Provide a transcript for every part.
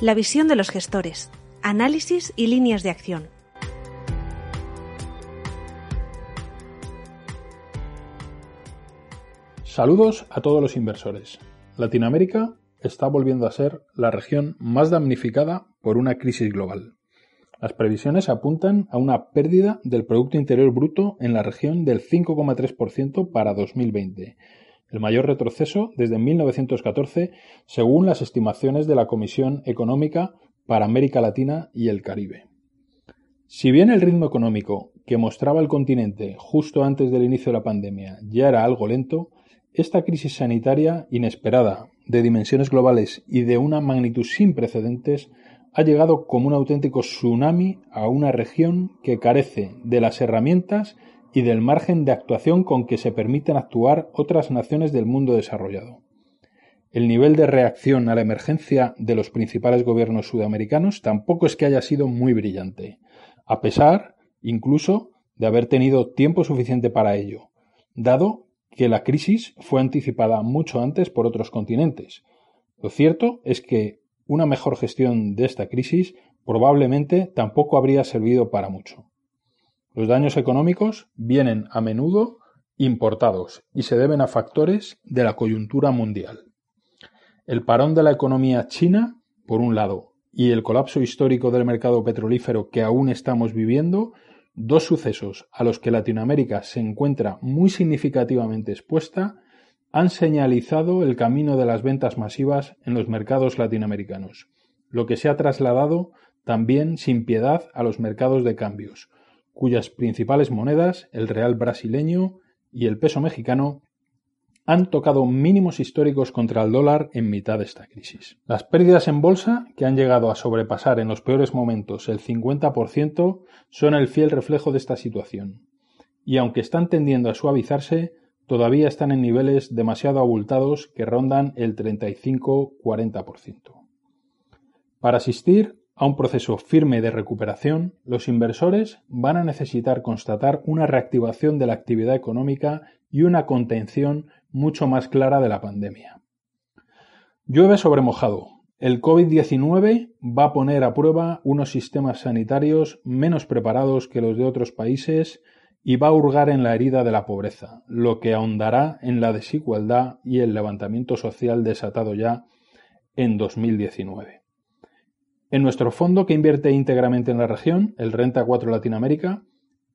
La visión de los gestores, análisis y líneas de acción. Saludos a todos los inversores. Latinoamérica está volviendo a ser la región más damnificada por una crisis global. Las previsiones apuntan a una pérdida del Producto Interior Bruto en la región del 5,3% para 2020, el mayor retroceso desde 1914 según las estimaciones de la Comisión Económica para América Latina y el Caribe. Si bien el ritmo económico que mostraba el continente justo antes del inicio de la pandemia ya era algo lento, esta crisis sanitaria inesperada, de dimensiones globales y de una magnitud sin precedentes, ha llegado como un auténtico tsunami a una región que carece de las herramientas y del margen de actuación con que se permiten actuar otras naciones del mundo desarrollado. El nivel de reacción a la emergencia de los principales gobiernos sudamericanos tampoco es que haya sido muy brillante, a pesar, incluso, de haber tenido tiempo suficiente para ello, dado que la crisis fue anticipada mucho antes por otros continentes. Lo cierto es que una mejor gestión de esta crisis probablemente tampoco habría servido para mucho. Los daños económicos vienen a menudo importados y se deben a factores de la coyuntura mundial. El parón de la economía china, por un lado, y el colapso histórico del mercado petrolífero que aún estamos viviendo dos sucesos a los que Latinoamérica se encuentra muy significativamente expuesta han señalizado el camino de las ventas masivas en los mercados latinoamericanos, lo que se ha trasladado también sin piedad a los mercados de cambios, cuyas principales monedas, el real brasileño y el peso mexicano, han tocado mínimos históricos contra el dólar en mitad de esta crisis. Las pérdidas en bolsa, que han llegado a sobrepasar en los peores momentos el 50%, son el fiel reflejo de esta situación. Y aunque están tendiendo a suavizarse, todavía están en niveles demasiado abultados que rondan el 35-40%. Para asistir a un proceso firme de recuperación, los inversores van a necesitar constatar una reactivación de la actividad económica y una contención mucho más clara de la pandemia. Llueve sobre mojado. El COVID-19 va a poner a prueba unos sistemas sanitarios menos preparados que los de otros países y va a hurgar en la herida de la pobreza, lo que ahondará en la desigualdad y el levantamiento social desatado ya en 2019. En nuestro fondo que invierte íntegramente en la región, el Renta 4 Latinoamérica,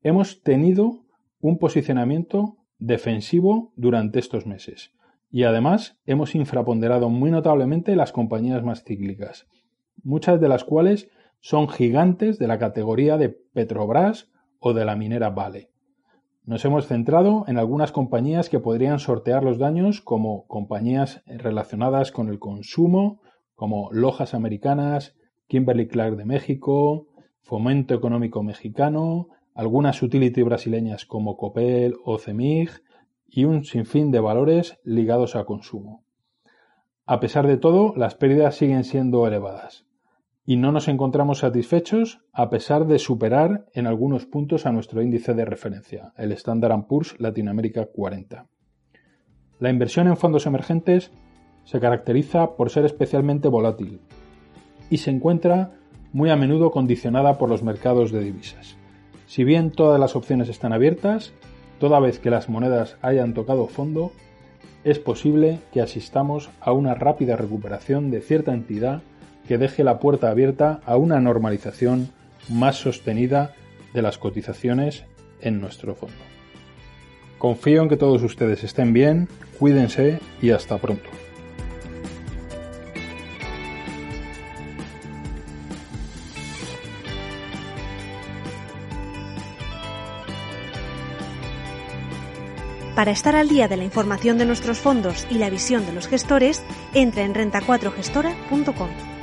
hemos tenido un posicionamiento defensivo durante estos meses. Y además hemos infraponderado muy notablemente las compañías más cíclicas, muchas de las cuales son gigantes de la categoría de Petrobras o de la minera Vale. Nos hemos centrado en algunas compañías que podrían sortear los daños como compañías relacionadas con el consumo, como Lojas Americanas, Kimberly Clark de México, Fomento Económico Mexicano, algunas utility brasileñas como Copel o Cemig y un sinfín de valores ligados al consumo. A pesar de todo, las pérdidas siguen siendo elevadas y no nos encontramos satisfechos a pesar de superar en algunos puntos a nuestro índice de referencia, el Standard Poor's Latinoamérica 40. La inversión en fondos emergentes se caracteriza por ser especialmente volátil y se encuentra muy a menudo condicionada por los mercados de divisas. Si bien todas las opciones están abiertas, toda vez que las monedas hayan tocado fondo, es posible que asistamos a una rápida recuperación de cierta entidad que deje la puerta abierta a una normalización más sostenida de las cotizaciones en nuestro fondo. Confío en que todos ustedes estén bien, cuídense y hasta pronto. Para estar al día de la información de nuestros fondos y la visión de los gestores, entra en renta4gestora.com.